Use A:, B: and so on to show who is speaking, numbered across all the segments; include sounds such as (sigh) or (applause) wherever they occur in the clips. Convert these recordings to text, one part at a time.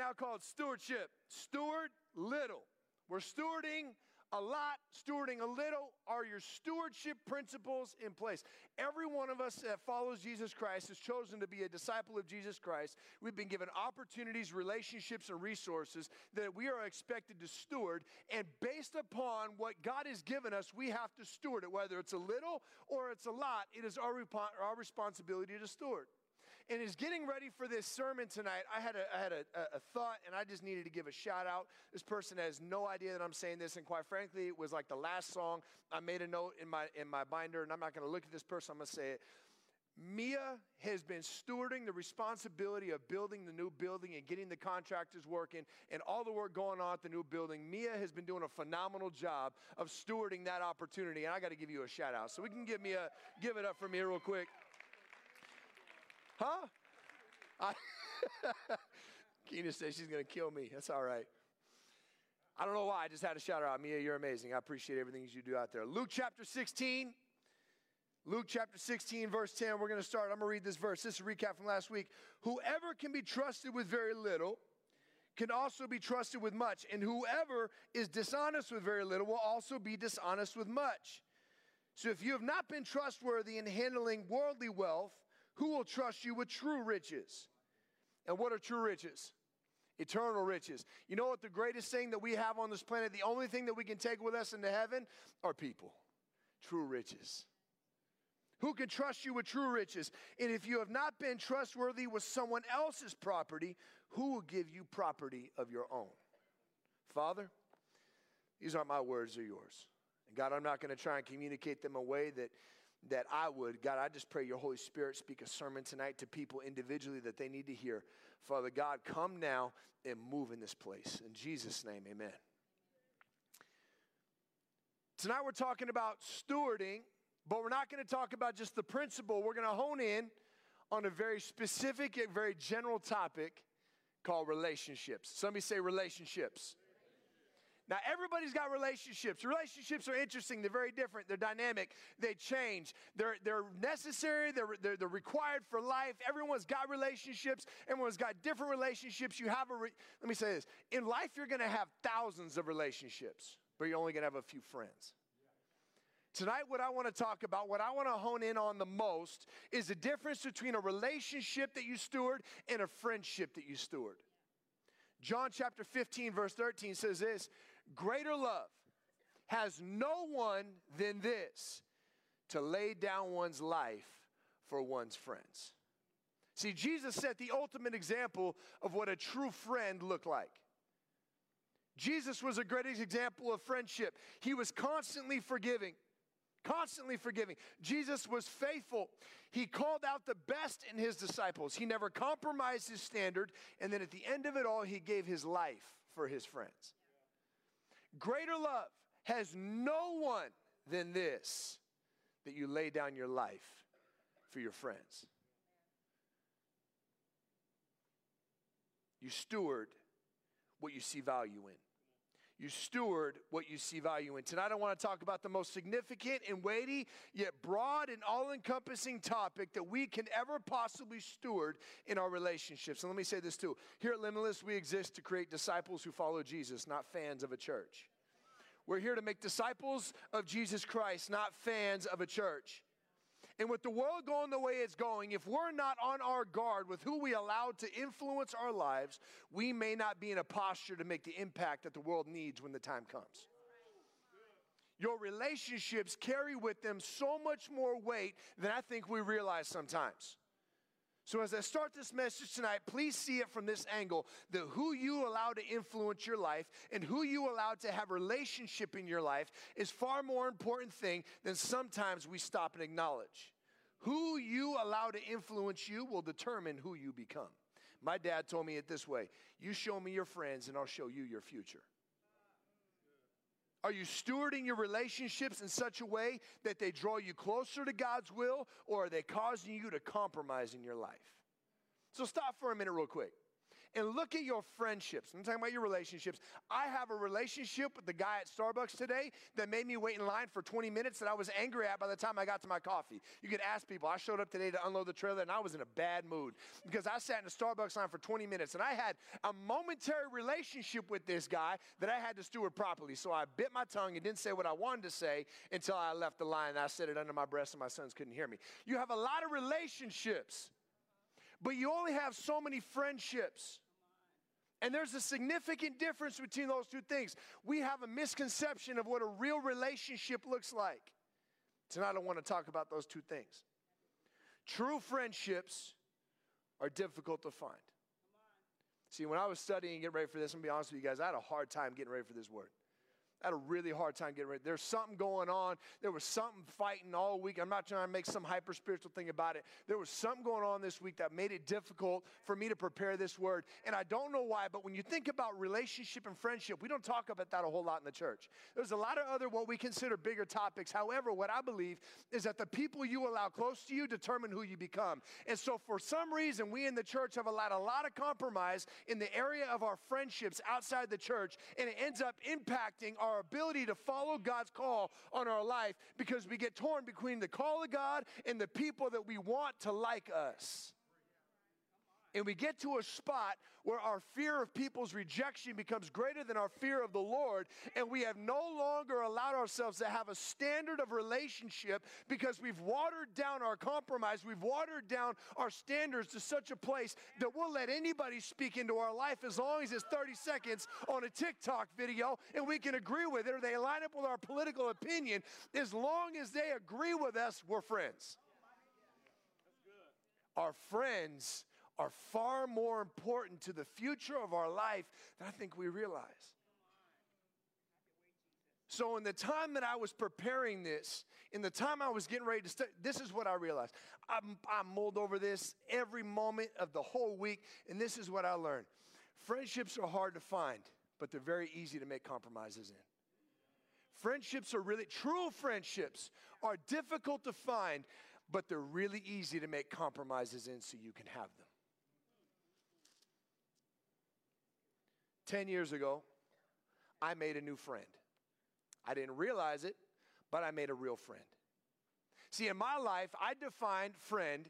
A: now called stewardship. Steward little. We're stewarding a lot, stewarding a little. Are your stewardship principles in place? Every one of us that follows Jesus Christ has chosen to be a disciple of Jesus Christ. We've been given opportunities, relationships, and resources that we are expected to steward. And based upon what God has given us, we have to steward it. Whether it's a little or it's a lot, it is our, our responsibility to steward. And as getting ready for this sermon tonight, I had, a, I had a, a, thought and I just needed to give a shout out. This person has no idea that I'm saying this, and quite frankly, it was like the last song. I made a note in my, in my binder, and I'm not going to look at this person, I'm going to say it. Mia has been stewarding the responsibility of building the new building and getting the contractors working and all the work going on at the new building. Mia has been doing a phenomenal job of stewarding that opportunity, and I got to give you a shout out. So we can give Mia, give it up for Mia real quick. Huh? I (laughs) Keena says she's going to kill me. That's all right. I don't know why. I just had to shout out. Mia, you're amazing. I appreciate everything you do out there. Luke chapter 16. Luke chapter 16, verse 10. We're going to start. I'm going to read this verse. This is a recap from last week. Whoever can be trusted with very little can also be trusted with much. And whoever is dishonest with very little will also be dishonest with much. So if you have not been trustworthy in handling worldly wealth, who will trust you with true riches? And what are true riches? Eternal riches. You know what the greatest thing that we have on this planet, the only thing that we can take with us into heaven are people. True riches. Who can trust you with true riches? And if you have not been trustworthy with someone else's property, who will give you property of your own? Father, these aren't my words, they're yours. And God, I'm not going to try and communicate them a way that that I would. God, I just pray your Holy Spirit speak a sermon tonight to people individually that they need to hear. Father God, come now and move in this place. In Jesus' name, amen. Tonight we're talking about stewarding, but we're not going to talk about just the principle. We're going to hone in on a very specific and very general topic called relationships. Somebody say relationships. Now, everybody's got relationships. Relationships are interesting. They're very different. They're dynamic. They change. They're, they're necessary. They're, they're, they're required for life. Everyone's got relationships. Everyone's got different relationships. You have a, re- let me say this. In life, you're going to have thousands of relationships, but you're only going to have a few friends. Tonight, what I want to talk about, what I want to hone in on the most, is the difference between a relationship that you steward and a friendship that you steward. John chapter 15, verse 13 says this Greater love has no one than this to lay down one's life for one's friends. See, Jesus set the ultimate example of what a true friend looked like. Jesus was a great example of friendship. He was constantly forgiving, constantly forgiving. Jesus was faithful. He called out the best in his disciples. He never compromised his standard. And then at the end of it all, he gave his life for his friends. Greater love has no one than this that you lay down your life for your friends. You steward what you see value in. You steward what you see value in. Tonight, I want to talk about the most significant and weighty, yet broad and all encompassing topic that we can ever possibly steward in our relationships. And let me say this too. Here at Limitless, we exist to create disciples who follow Jesus, not fans of a church. We're here to make disciples of Jesus Christ, not fans of a church. And with the world going the way it's going, if we're not on our guard with who we allow to influence our lives, we may not be in a posture to make the impact that the world needs when the time comes. Your relationships carry with them so much more weight than I think we realize sometimes. So, as I start this message tonight, please see it from this angle that who you allow to influence your life and who you allow to have relationship in your life is far more important thing than sometimes we stop and acknowledge. Who you allow to influence you will determine who you become. My dad told me it this way You show me your friends, and I'll show you your future. Are you stewarding your relationships in such a way that they draw you closer to God's will, or are they causing you to compromise in your life? So, stop for a minute, real quick. And look at your friendships. I'm talking about your relationships. I have a relationship with the guy at Starbucks today that made me wait in line for 20 minutes that I was angry at by the time I got to my coffee. You could ask people. I showed up today to unload the trailer and I was in a bad mood because I sat in a Starbucks line for 20 minutes and I had a momentary relationship with this guy that I had to steward properly. So I bit my tongue and didn't say what I wanted to say until I left the line I said it under my breath and my sons couldn't hear me. You have a lot of relationships but you only have so many friendships. And there's a significant difference between those two things. We have a misconception of what a real relationship looks like. Tonight, I want to talk about those two things. True friendships are difficult to find. See, when I was studying getting ready for this, I'm gonna be honest with you guys, I had a hard time getting ready for this word. I had a really hard time getting ready. There's something going on. There was something fighting all week. I'm not trying to make some hyper spiritual thing about it. There was something going on this week that made it difficult for me to prepare this word. And I don't know why, but when you think about relationship and friendship, we don't talk about that a whole lot in the church. There's a lot of other what we consider bigger topics. However, what I believe is that the people you allow close to you determine who you become. And so for some reason, we in the church have allowed a lot of compromise in the area of our friendships outside the church, and it ends up impacting our our ability to follow God's call on our life because we get torn between the call of God and the people that we want to like us. And we get to a spot where our fear of people's rejection becomes greater than our fear of the Lord, and we have no longer allowed ourselves to have a standard of relationship because we've watered down our compromise, we've watered down our standards to such a place that we'll let anybody speak into our life as long as it's 30 seconds on a TikTok video and we can agree with it or they line up with our political opinion. As long as they agree with us, we're friends. Our friends are far more important to the future of our life than I think we realize. So, in the time that I was preparing this, in the time I was getting ready to study, this is what I realized. I, I mulled over this every moment of the whole week, and this is what I learned. Friendships are hard to find, but they're very easy to make compromises in. Friendships are really, true friendships are difficult to find, but they're really easy to make compromises in so you can have them. 10 years ago, I made a new friend. I didn't realize it, but I made a real friend. See, in my life, I defined friend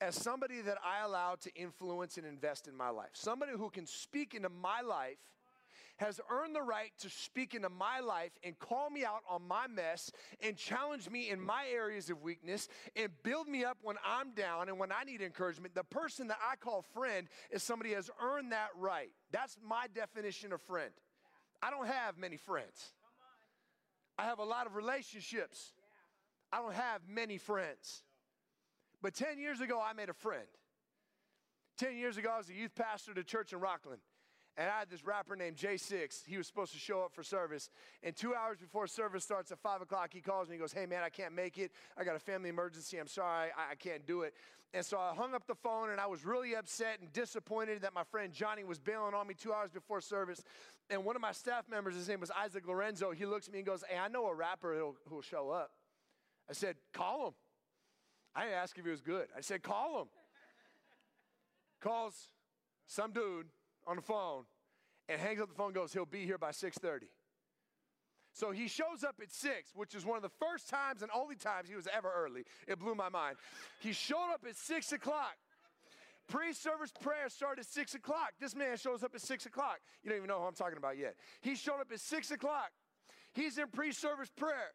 A: as somebody that I allow to influence and invest in my life. Somebody who can speak into my life has earned the right to speak into my life and call me out on my mess and challenge me in my areas of weakness and build me up when I'm down and when I need encouragement. The person that I call friend is somebody who has earned that right. That's my definition of friend. I don't have many friends. I have a lot of relationships. I don't have many friends. But 10 years ago, I made a friend. 10 years ago, I was a youth pastor at a church in Rockland. And I had this rapper named J6. He was supposed to show up for service. And two hours before service starts at 5 o'clock, he calls me. He goes, Hey, man, I can't make it. I got a family emergency. I'm sorry. I, I can't do it. And so I hung up the phone and I was really upset and disappointed that my friend Johnny was bailing on me two hours before service. And one of my staff members, his name was Isaac Lorenzo, he looks at me and goes, Hey, I know a rapper who'll, who'll show up. I said, Call him. I didn't ask if he was good. I said, Call him. Calls some dude on the phone and hangs up the phone goes, he'll be here by 6.30. So he shows up at 6, which is one of the first times and only times he was ever early. It blew my mind. He showed up at 6 o'clock. Pre service prayer started at 6 o'clock. This man shows up at 6 o'clock. You don't even know who I'm talking about yet. He showed up at 6 o'clock. He's in pre service prayer.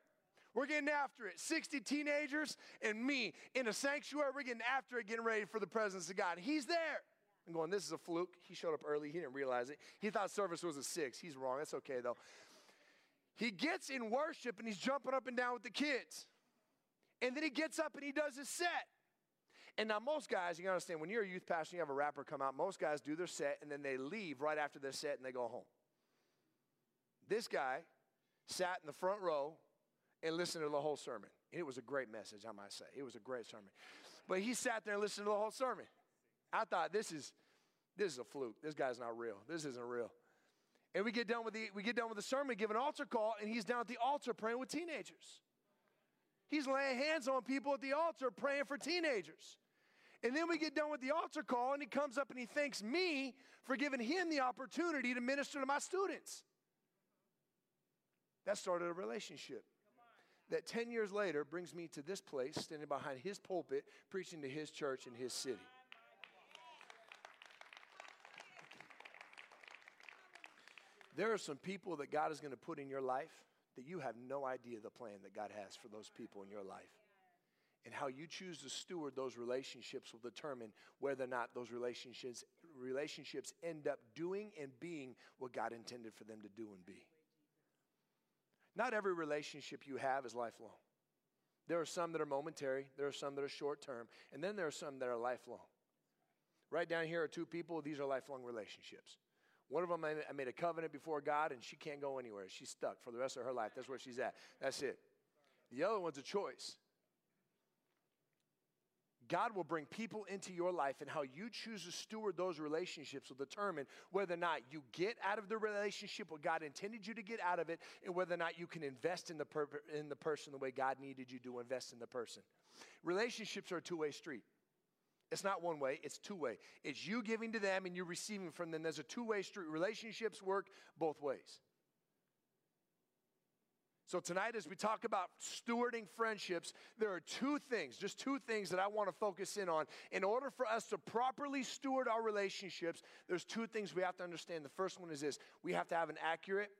A: We're getting after it. 60 teenagers and me in a sanctuary. We're getting after it, getting ready for the presence of God. He's there. I'm going, this is a fluke. He showed up early. He didn't realize it. He thought service was a six. He's wrong. That's okay, though. He gets in worship and he's jumping up and down with the kids. And then he gets up and he does his set. And now, most guys, you gotta understand, when you're a youth pastor, you have a rapper come out, most guys do their set and then they leave right after their set and they go home. This guy sat in the front row and listened to the whole sermon. And it was a great message, I might say. It was a great sermon. But he sat there and listened to the whole sermon. I thought this is this is a fluke. This guy's not real. This isn't real. And we get done with the we get done with the sermon, give an altar call, and he's down at the altar praying with teenagers. He's laying hands on people at the altar praying for teenagers. And then we get done with the altar call, and he comes up and he thanks me for giving him the opportunity to minister to my students. That started a relationship that 10 years later brings me to this place, standing behind his pulpit, preaching to his church in his city. There are some people that God is going to put in your life that you have no idea the plan that God has for those people in your life. And how you choose to steward those relationships will determine whether or not those relationships, relationships end up doing and being what God intended for them to do and be. Not every relationship you have is lifelong. There are some that are momentary, there are some that are short term, and then there are some that are lifelong. Right down here are two people, these are lifelong relationships. One of them, I made a covenant before God, and she can't go anywhere. She's stuck for the rest of her life. That's where she's at. That's it. The other one's a choice. God will bring people into your life, and how you choose to steward those relationships will determine whether or not you get out of the relationship what God intended you to get out of it, and whether or not you can invest in the, per- in the person the way God needed you to invest in the person. Relationships are a two way street. It's not one way, it's two way. It's you giving to them and you receiving from them. There's a two way street. Relationships work both ways. So, tonight, as we talk about stewarding friendships, there are two things, just two things that I want to focus in on. In order for us to properly steward our relationships, there's two things we have to understand. The first one is this we have to have an accurate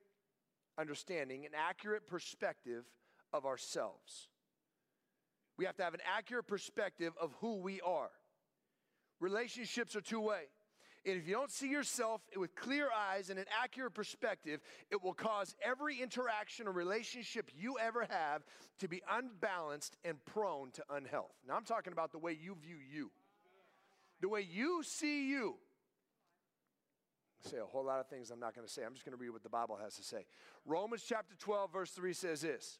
A: understanding, an accurate perspective of ourselves. We have to have an accurate perspective of who we are. Relationships are two way. And if you don't see yourself with clear eyes and an accurate perspective, it will cause every interaction or relationship you ever have to be unbalanced and prone to unhealth. Now, I'm talking about the way you view you, the way you see you. I say a whole lot of things I'm not going to say. I'm just going to read what the Bible has to say. Romans chapter 12, verse 3 says this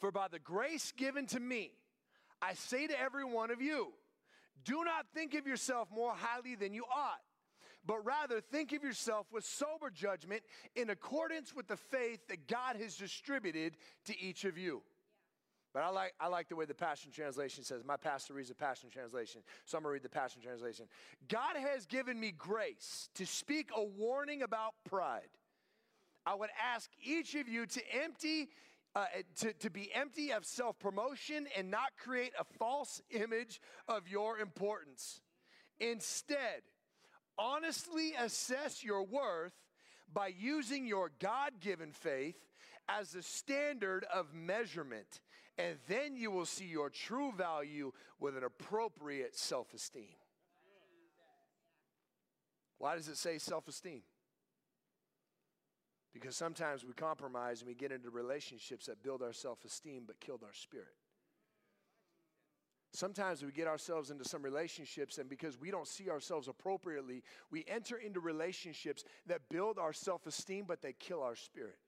A: For by the grace given to me, I say to every one of you, do not think of yourself more highly than you ought, but rather think of yourself with sober judgment in accordance with the faith that God has distributed to each of you. But I like, I like the way the Passion Translation says. My pastor reads the Passion Translation, so I'm to read the Passion Translation. God has given me grace to speak a warning about pride. I would ask each of you to empty uh, to, to be empty of self promotion and not create a false image of your importance. Instead, honestly assess your worth by using your God given faith as the standard of measurement, and then you will see your true value with an appropriate self esteem. Why does it say self esteem? Because sometimes we compromise and we get into relationships that build our self esteem but killed our spirit. Sometimes we get ourselves into some relationships, and because we don't see ourselves appropriately, we enter into relationships that build our self esteem but they kill our spirit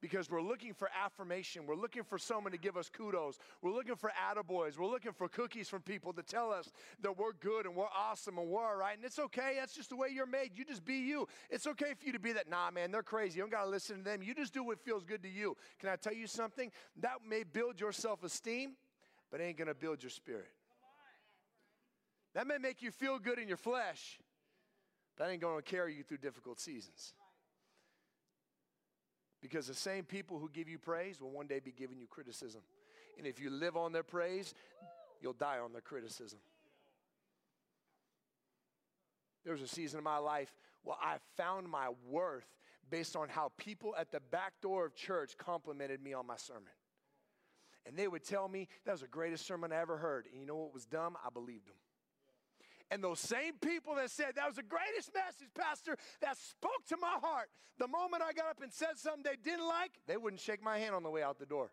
A: because we're looking for affirmation. We're looking for someone to give us kudos. We're looking for attaboys. We're looking for cookies from people to tell us that we're good and we're awesome and we're all right. And it's okay. That's just the way you're made. You just be you. It's okay for you to be that. Nah, man, they're crazy. You don't got to listen to them. You just do what feels good to you. Can I tell you something? That may build your self esteem, but it ain't going to build your spirit. That may make you feel good in your flesh, but that ain't going to carry you through difficult seasons. Because the same people who give you praise will one day be giving you criticism. And if you live on their praise, you'll die on their criticism. There was a season of my life where I found my worth based on how people at the back door of church complimented me on my sermon. And they would tell me that was the greatest sermon I ever heard. And you know what was dumb? I believed them. And those same people that said, that was the greatest message, Pastor, that spoke to my heart, the moment I got up and said something they didn't like, they wouldn't shake my hand on the way out the door.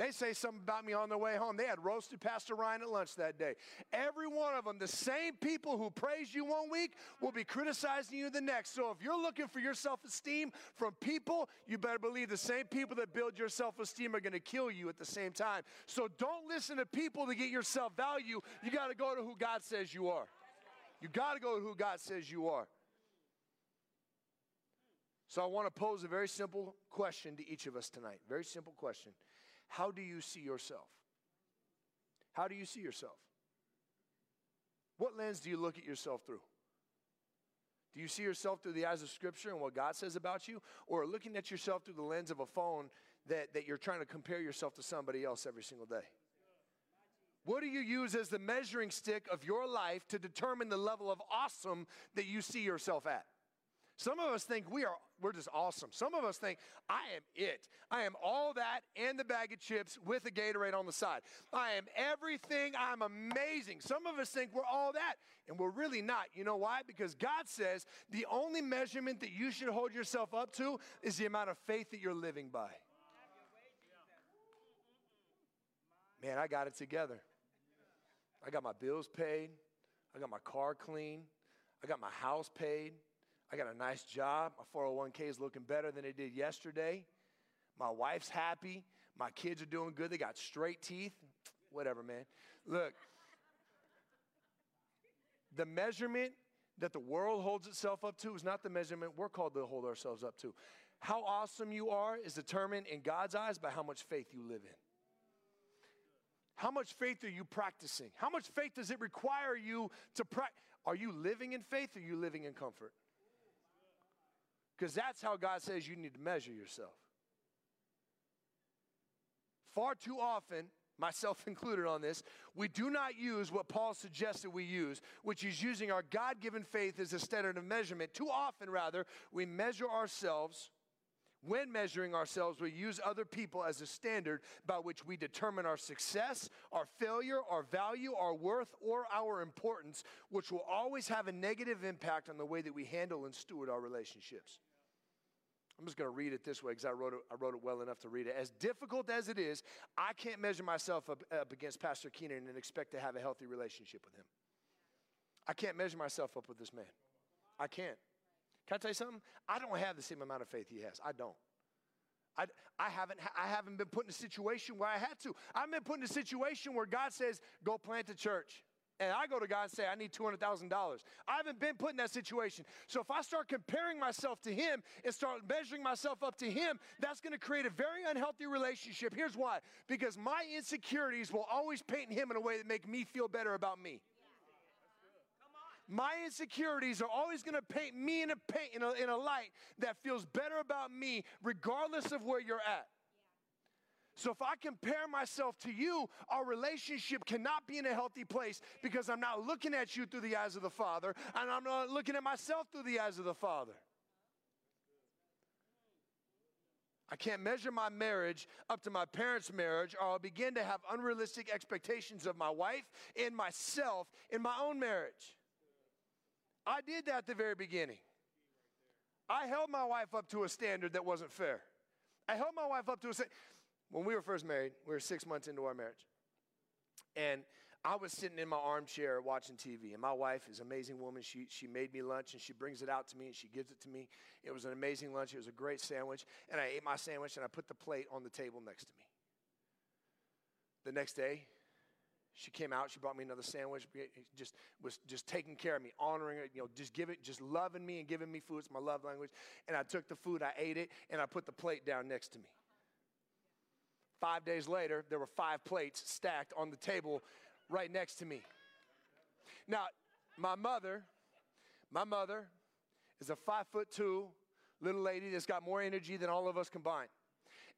A: They say something about me on their way home. They had roasted Pastor Ryan at lunch that day. Every one of them, the same people who praised you one week will be criticizing you the next. So if you're looking for your self esteem from people, you better believe the same people that build your self esteem are going to kill you at the same time. So don't listen to people to get your self value. You got to go to who God says you are. You got to go to who God says you are. So I want to pose a very simple question to each of us tonight. Very simple question. How do you see yourself? How do you see yourself? What lens do you look at yourself through? Do you see yourself through the eyes of Scripture and what God says about you? Or looking at yourself through the lens of a phone that, that you're trying to compare yourself to somebody else every single day? What do you use as the measuring stick of your life to determine the level of awesome that you see yourself at? Some of us think we are we're just awesome. Some of us think I am it. I am all that and the bag of chips with a Gatorade on the side. I am everything. I'm amazing. Some of us think we're all that and we're really not. You know why? Because God says the only measurement that you should hold yourself up to is the amount of faith that you're living by. Man, I got it together. I got my bills paid. I got my car clean. I got my house paid. I got a nice job. My 401k is looking better than it did yesterday. My wife's happy. My kids are doing good. They got straight teeth. Whatever, man. Look, the measurement that the world holds itself up to is not the measurement we're called to hold ourselves up to. How awesome you are is determined in God's eyes by how much faith you live in. How much faith are you practicing? How much faith does it require you to practice? Are you living in faith or are you living in comfort? Because that's how God says you need to measure yourself. Far too often, myself (laughs) included on this, we do not use what Paul suggested we use, which is using our God given faith as a standard of measurement. Too often, rather, we measure ourselves. When measuring ourselves, we use other people as a standard by which we determine our success, our failure, our value, our worth, or our importance, which will always have a negative impact on the way that we handle and steward our relationships. I'm just going to read it this way because I wrote it, I wrote it well enough to read it. As difficult as it is, I can't measure myself up, up against Pastor Keenan and expect to have a healthy relationship with him. I can't measure myself up with this man. I can't. Can I tell you something? I don't have the same amount of faith he has. I don't. I, I, haven't, I haven't been put in a situation where I had to. I've been put in a situation where God says, go plant a church and I go to God and say, I need $200,000. I haven't been put in that situation. So if I start comparing myself to Him and start measuring myself up to Him, that's going to create a very unhealthy relationship. Here's why because my insecurities will always paint Him in a way that make me feel better about me. My insecurities are always going to paint me in a, paint, in, a, in a light that feels better about me, regardless of where you're at. So if I compare myself to you, our relationship cannot be in a healthy place because I'm not looking at you through the eyes of the Father and I'm not looking at myself through the eyes of the Father. I can't measure my marriage up to my parents' marriage, or I'll begin to have unrealistic expectations of my wife and myself in my own marriage. I did that at the very beginning. I held my wife up to a standard that wasn't fair. I held my wife up to a standard when we were first married, we were six months into our marriage. And I was sitting in my armchair watching TV, and my wife is an amazing woman. She, she made me lunch, and she brings it out to me, and she gives it to me. It was an amazing lunch. It was a great sandwich. And I ate my sandwich, and I put the plate on the table next to me. The next day, she came out. She brought me another sandwich. Just was just taking care of me, honoring it. You know, just give it, just loving me and giving me food. It's my love language. And I took the food, I ate it, and I put the plate down next to me. Five days later, there were five plates stacked on the table right next to me. Now, my mother, my mother is a five foot two little lady that's got more energy than all of us combined.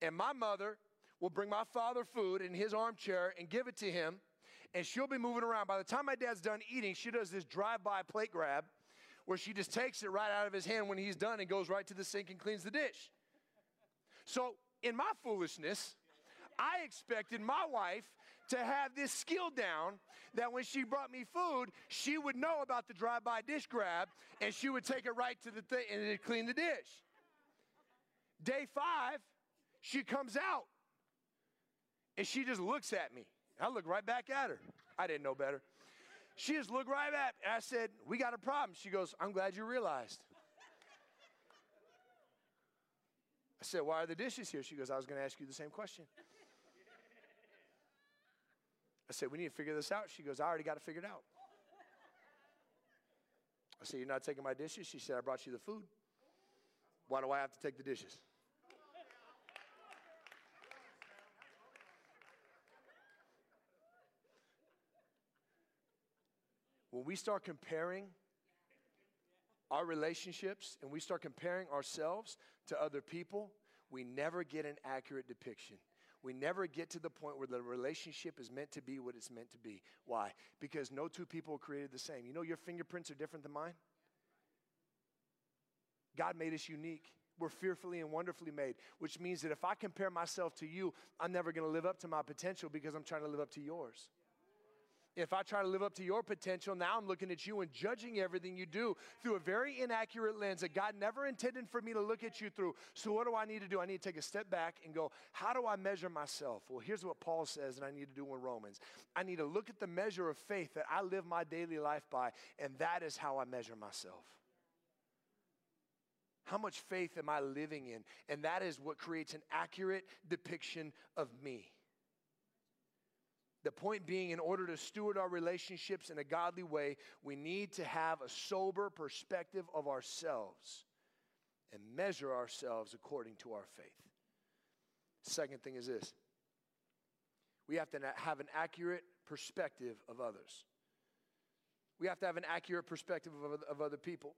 A: And my mother will bring my father food in his armchair and give it to him, and she'll be moving around. By the time my dad's done eating, she does this drive by plate grab where she just takes it right out of his hand when he's done and goes right to the sink and cleans the dish. So, in my foolishness, I expected my wife to have this skill down that when she brought me food, she would know about the drive by dish grab and she would take it right to the thing and clean the dish. Day five, she comes out and she just looks at me. I look right back at her. I didn't know better. She just looked right at me. I said, We got a problem. She goes, I'm glad you realized. I said, Why are the dishes here? She goes, I was going to ask you the same question. I said, We need to figure this out. She goes, I already got it figured out. I said, You're not taking my dishes? She said, I brought you the food. Why do I have to take the dishes? When we start comparing our relationships and we start comparing ourselves to other people, we never get an accurate depiction. We never get to the point where the relationship is meant to be what it's meant to be. Why? Because no two people are created the same. You know, your fingerprints are different than mine. God made us unique. We're fearfully and wonderfully made, which means that if I compare myself to you, I'm never going to live up to my potential because I'm trying to live up to yours. If I try to live up to your potential, now I'm looking at you and judging everything you do through a very inaccurate lens that God never intended for me to look at you through. So, what do I need to do? I need to take a step back and go, how do I measure myself? Well, here's what Paul says, and I need to do in Romans. I need to look at the measure of faith that I live my daily life by, and that is how I measure myself. How much faith am I living in? And that is what creates an accurate depiction of me. The point being, in order to steward our relationships in a godly way, we need to have a sober perspective of ourselves and measure ourselves according to our faith. Second thing is this we have to have an accurate perspective of others. We have to have an accurate perspective of, other people.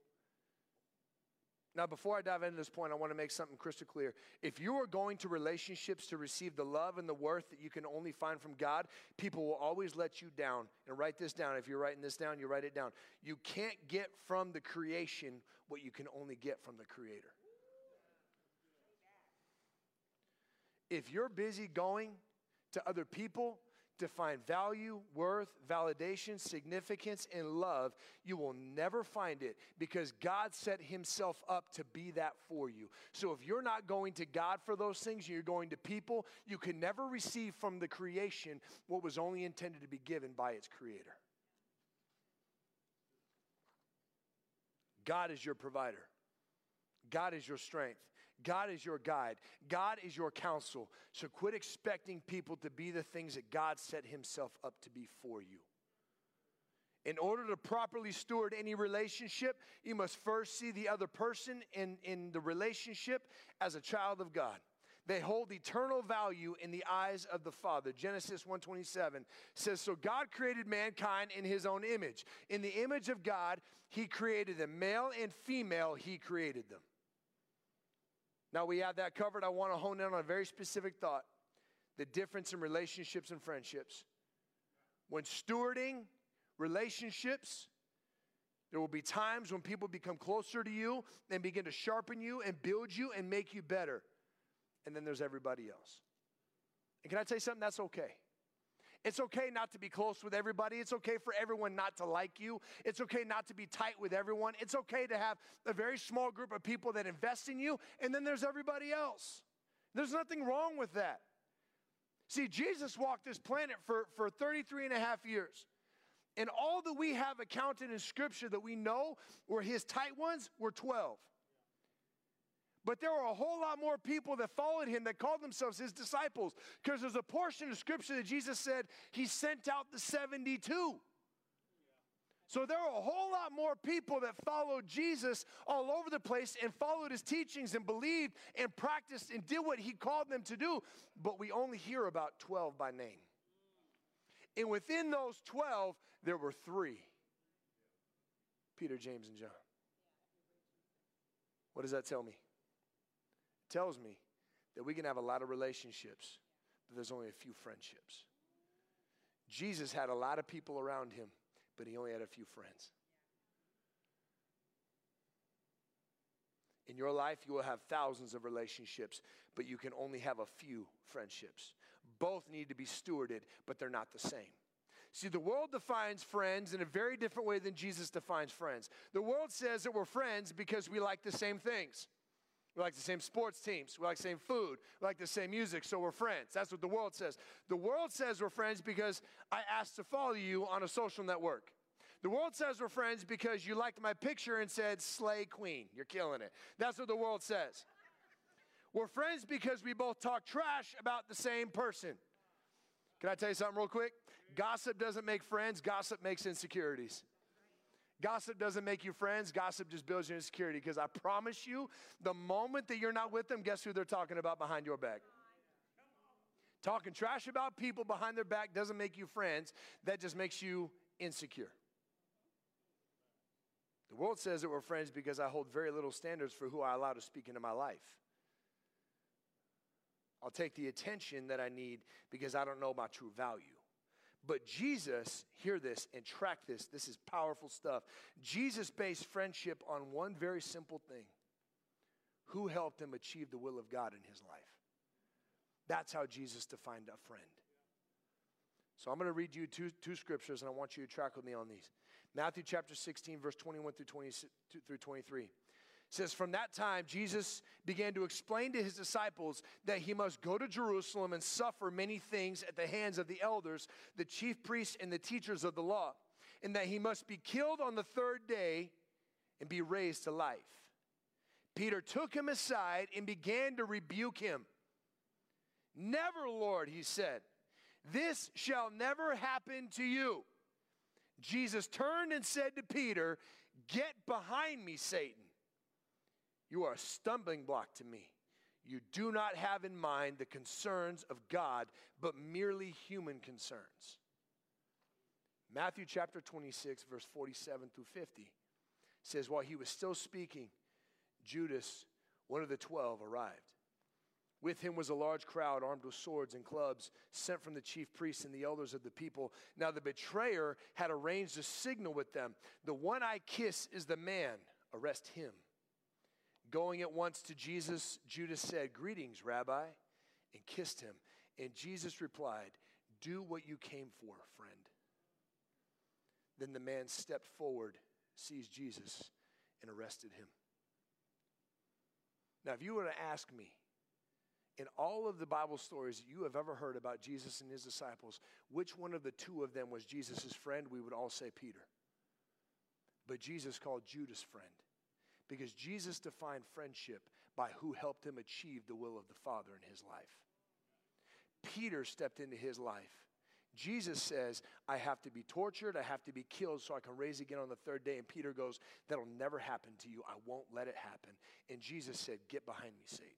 A: Now, before I dive into this point, I want to make something crystal clear. If you are going to relationships to receive the love and the worth that you can only find from God, people will always let you down. And write this down. If you're writing this down, you write it down. You can't get from the creation what you can only get from the Creator. If you're busy going to other people to find value, worth, validation, significance, and love, you will never find it because God set Himself up to be that for you. So if you're not going to God for those things, you're going to people, you can never receive from the creation what was only intended to be given by its Creator. God is your provider. God is your strength. God is your guide. God is your counsel. So quit expecting people to be the things that God set Himself up to be for you. In order to properly steward any relationship, you must first see the other person in, in the relationship as a child of God. They hold eternal value in the eyes of the Father. Genesis 1:27 says, "So God created mankind in his own image. In the image of God, he created them, male and female, he created them." Now we have that covered. I want to hone in on a very specific thought the difference in relationships and friendships. When stewarding relationships, there will be times when people become closer to you and begin to sharpen you and build you and make you better. And then there's everybody else. And can I tell you something? That's okay. It's okay not to be close with everybody. It's okay for everyone not to like you. It's okay not to be tight with everyone. It's okay to have a very small group of people that invest in you, and then there's everybody else. There's nothing wrong with that. See, Jesus walked this planet for, for 33 and a half years. And all that we have accounted in Scripture that we know were his tight ones were 12. But there were a whole lot more people that followed him that called themselves his disciples because there's a portion of scripture that Jesus said he sent out the 72. So there were a whole lot more people that followed Jesus all over the place and followed his teachings and believed and practiced and did what he called them to do. But we only hear about 12 by name. And within those 12, there were three Peter, James, and John. What does that tell me? Tells me that we can have a lot of relationships, but there's only a few friendships. Jesus had a lot of people around him, but he only had a few friends. In your life, you will have thousands of relationships, but you can only have a few friendships. Both need to be stewarded, but they're not the same. See, the world defines friends in a very different way than Jesus defines friends. The world says that we're friends because we like the same things. We like the same sports teams. We like the same food. We like the same music, so we're friends. That's what the world says. The world says we're friends because I asked to follow you on a social network. The world says we're friends because you liked my picture and said, Slay Queen. You're killing it. That's what the world says. We're friends because we both talk trash about the same person. Can I tell you something real quick? Gossip doesn't make friends, gossip makes insecurities. Gossip doesn't make you friends. Gossip just builds your insecurity because I promise you, the moment that you're not with them, guess who they're talking about behind your back? Talking trash about people behind their back doesn't make you friends. That just makes you insecure. The world says that we're friends because I hold very little standards for who I allow to speak into my life. I'll take the attention that I need because I don't know my true value. But Jesus, hear this and track this. This is powerful stuff. Jesus based friendship on one very simple thing who helped him achieve the will of God in his life. That's how Jesus defined a friend. So I'm going to read you two, two scriptures and I want you to track with me on these. Matthew chapter 16, verse 21 through, 20, through 23 says, From that time, Jesus began to explain to his disciples that he must go to Jerusalem and suffer many things at the hands of the elders, the chief priests, and the teachers of the law, and that he must be killed on the third day and be raised to life. Peter took him aside and began to rebuke him. Never, Lord, he said, this shall never happen to you. Jesus turned and said to Peter, Get behind me, Satan. You are a stumbling block to me. You do not have in mind the concerns of God, but merely human concerns. Matthew chapter 26, verse 47 through 50 says, While he was still speaking, Judas, one of the twelve, arrived. With him was a large crowd armed with swords and clubs, sent from the chief priests and the elders of the people. Now the betrayer had arranged a signal with them The one I kiss is the man, arrest him. Going at once to Jesus, Judas said, Greetings, Rabbi, and kissed him. And Jesus replied, Do what you came for, friend. Then the man stepped forward, seized Jesus, and arrested him. Now, if you were to ask me, in all of the Bible stories that you have ever heard about Jesus and his disciples, which one of the two of them was Jesus' friend? We would all say Peter. But Jesus called Judas friend because Jesus defined friendship by who helped him achieve the will of the Father in his life. Peter stepped into his life. Jesus says, I have to be tortured, I have to be killed so I can raise again on the third day. And Peter goes, That'll never happen to you. I won't let it happen. And Jesus said, Get behind me, Satan.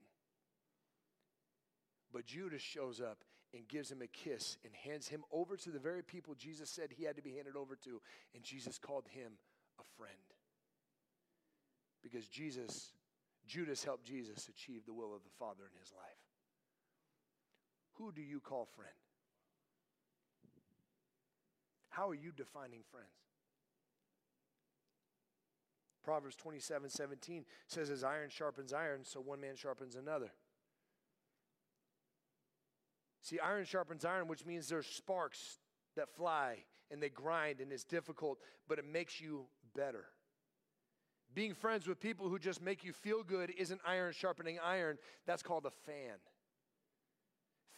A: But Judas shows up and gives him a kiss and hands him over to the very people Jesus said he had to be handed over to. And Jesus called him a friend because Jesus, Judas helped Jesus achieve the will of the Father in his life. Who do you call friend? How are you defining friends? Proverbs 27 17 says, As iron sharpens iron, so one man sharpens another. See, iron sharpens iron, which means there's sparks that fly and they grind and it's difficult, but it makes you better. Being friends with people who just make you feel good isn't iron sharpening iron. That's called a fan.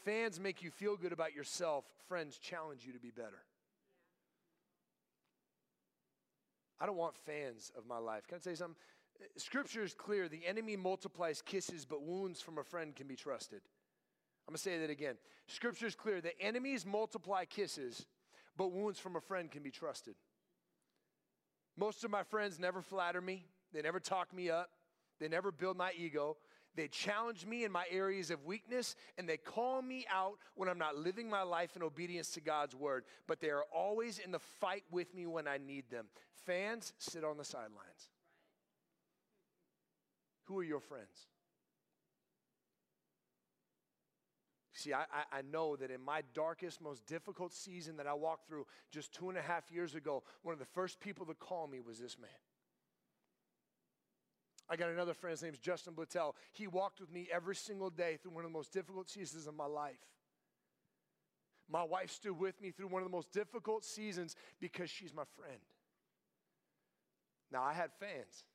A: Fans make you feel good about yourself, friends challenge you to be better. I don't want fans of my life. Can I say something? Scripture is clear. The enemy multiplies kisses, but wounds from a friend can be trusted. I'm to say that again. Scripture is clear. The enemies multiply kisses, but wounds from a friend can be trusted. Most of my friends never flatter me, they never talk me up, they never build my ego. They challenge me in my areas of weakness and they call me out when I'm not living my life in obedience to God's word. But they are always in the fight with me when I need them. Fans sit on the sidelines. Who are your friends? See, I, I know that in my darkest, most difficult season that I walked through just two and a half years ago, one of the first people to call me was this man. I got another friend, his name's Justin Blattel. He walked with me every single day through one of the most difficult seasons of my life. My wife stood with me through one of the most difficult seasons because she's my friend. Now, I had fans.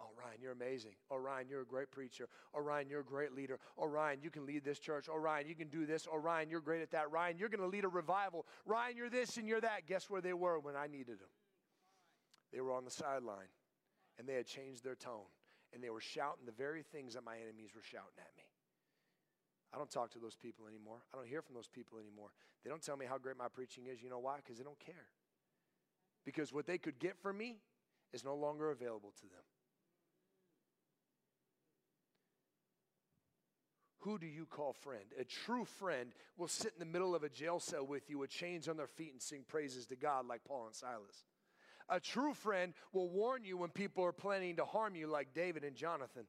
A: Oh, Ryan, you're amazing. Oh, Ryan, you're a great preacher. Oh, Ryan, you're a great leader. Oh, Ryan, you can lead this church. Oh, Ryan, you can do this. Oh, Ryan, you're great at that. Ryan, you're going to lead a revival. Ryan, you're this and you're that. Guess where they were when I needed them? They were on the sideline and they had changed their tone and they were shouting the very things that my enemies were shouting at me. I don't talk to those people anymore. I don't hear from those people anymore. They don't tell me how great my preaching is. You know why? Because they don't care. Because what they could get from me is no longer available to them. Who do you call friend? A true friend will sit in the middle of a jail cell with you with chains on their feet and sing praises to God like Paul and Silas. A true friend will warn you when people are planning to harm you, like David and Jonathan.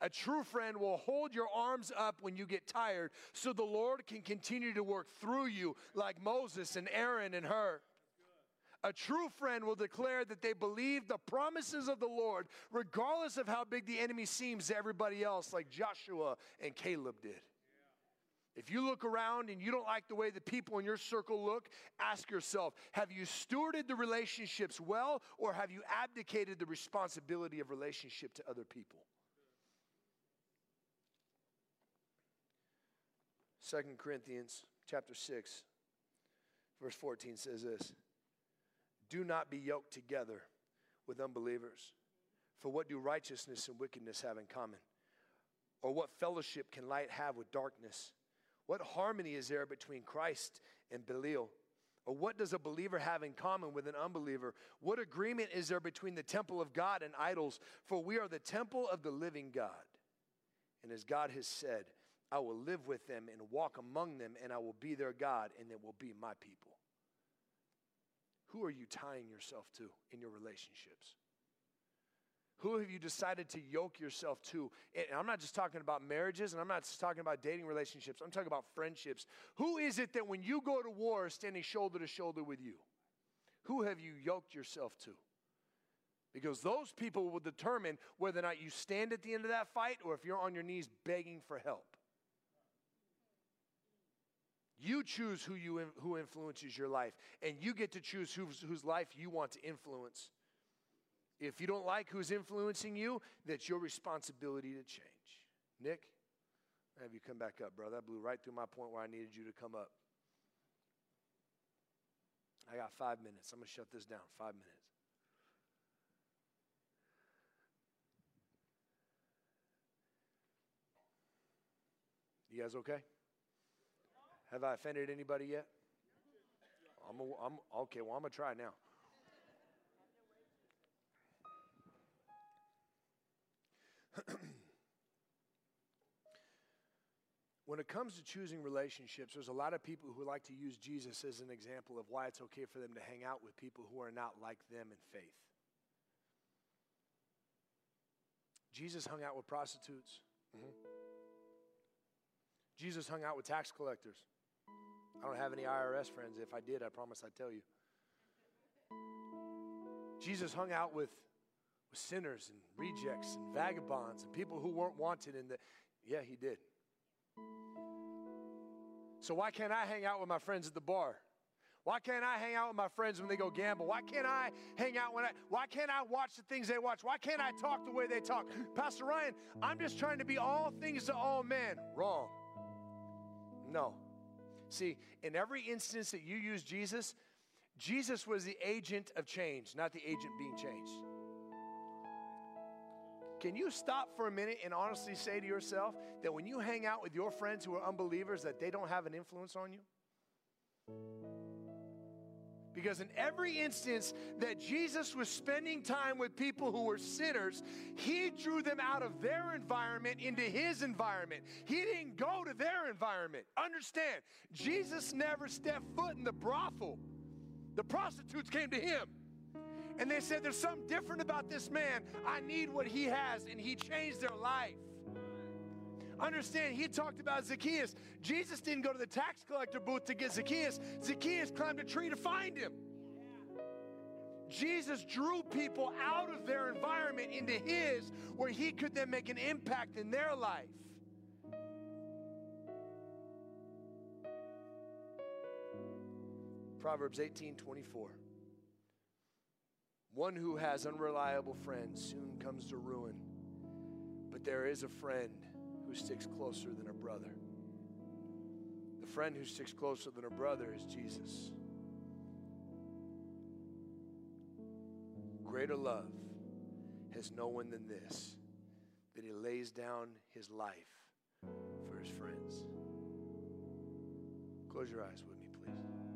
A: A true friend will hold your arms up when you get tired so the Lord can continue to work through you, like Moses and Aaron and Hur. A true friend will declare that they believe the promises of the Lord, regardless of how big the enemy seems to everybody else, like Joshua and Caleb did. If you look around and you don't like the way the people in your circle look, ask yourself have you stewarded the relationships well, or have you abdicated the responsibility of relationship to other people? Second Corinthians chapter 6, verse 14 says this Do not be yoked together with unbelievers. For what do righteousness and wickedness have in common? Or what fellowship can light have with darkness? What harmony is there between Christ and Belial? Or what does a believer have in common with an unbeliever? What agreement is there between the temple of God and idols? For we are the temple of the living God. And as God has said, I will live with them and walk among them, and I will be their God, and they will be my people. Who are you tying yourself to in your relationships? Who have you decided to yoke yourself to? And I'm not just talking about marriages and I'm not just talking about dating relationships. I'm talking about friendships. Who is it that when you go to war is standing shoulder to shoulder with you? Who have you yoked yourself to? Because those people will determine whether or not you stand at the end of that fight or if you're on your knees begging for help. You choose who, you, who influences your life, and you get to choose whose, whose life you want to influence. If you don't like who's influencing you, that's your responsibility to change. Nick, have you come back up, brother. That blew right through my point where I needed you to come up. I got five minutes. I'm going to shut this down. Five minutes. You guys okay? Have I offended anybody yet? I'm, a, I'm okay. Well, I'm gonna try now. (clears throat) when it comes to choosing relationships, there's a lot of people who like to use Jesus as an example of why it's okay for them to hang out with people who are not like them in faith. Jesus hung out with prostitutes. Mm-hmm. Jesus hung out with tax collectors. I don't have any IRS friends. If I did, I promise I'd tell you. Jesus hung out with with sinners and rejects and vagabonds and people who weren't wanted in the yeah he did. So why can't i hang out with my friends at the bar? Why can't i hang out with my friends when they go gamble? Why can't i hang out when i why can't i watch the things they watch? Why can't i talk the way they talk? Pastor ryan i'm just trying to be all things to all men. Wrong. No see in every instance that you use jesus jesus was the agent of change not the agent being changed can you stop for a minute and honestly say to yourself that when you hang out with your friends who are unbelievers that they don't have an influence on you? Because in every instance that Jesus was spending time with people who were sinners, he drew them out of their environment into his environment. He didn't go to their environment. Understand, Jesus never stepped foot in the brothel. The prostitutes came to him. And they said, There's something different about this man. I need what he has. And he changed their life. Understand, he talked about Zacchaeus. Jesus didn't go to the tax collector booth to get Zacchaeus, Zacchaeus climbed a tree to find him. Jesus drew people out of their environment into his, where he could then make an impact in their life. Proverbs 18 24. One who has unreliable friends soon comes to ruin, but there is a friend who sticks closer than a brother. The friend who sticks closer than a brother is Jesus. Greater love has no one than this, that he lays down his life for his friends. Close your eyes with me, please.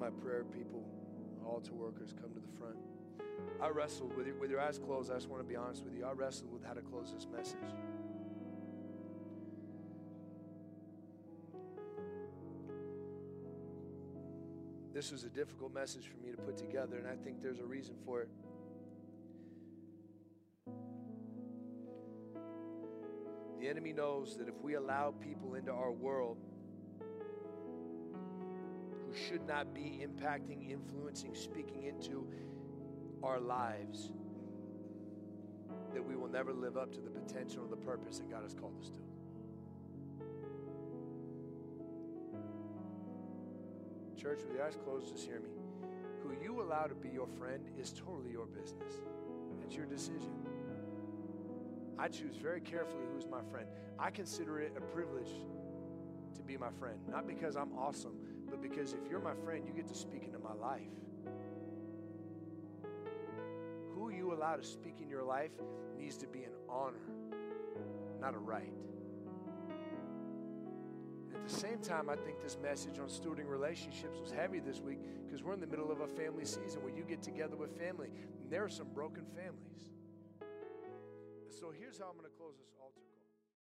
A: My prayer people, altar workers come to the front. I wrestled with your, with your eyes closed. I just want to be honest with you. I wrestled with how to close this message. This was a difficult message for me to put together, and I think there's a reason for it. The enemy knows that if we allow people into our world who should not be impacting, influencing, speaking into our lives, that we will never live up to the potential and the purpose that God has called us to. Church, with your eyes closed, just hear me. Who you allow to be your friend is totally your business. It's your decision. I choose very carefully who's my friend. I consider it a privilege to be my friend, not because I'm awesome, because if you're my friend, you get to speak into my life. Who you allow to speak in your life needs to be an honor, not a right. At the same time, I think this message on stewarding relationships was heavy this week because we're in the middle of a family season where you get together with family, and there are some broken families. So here's how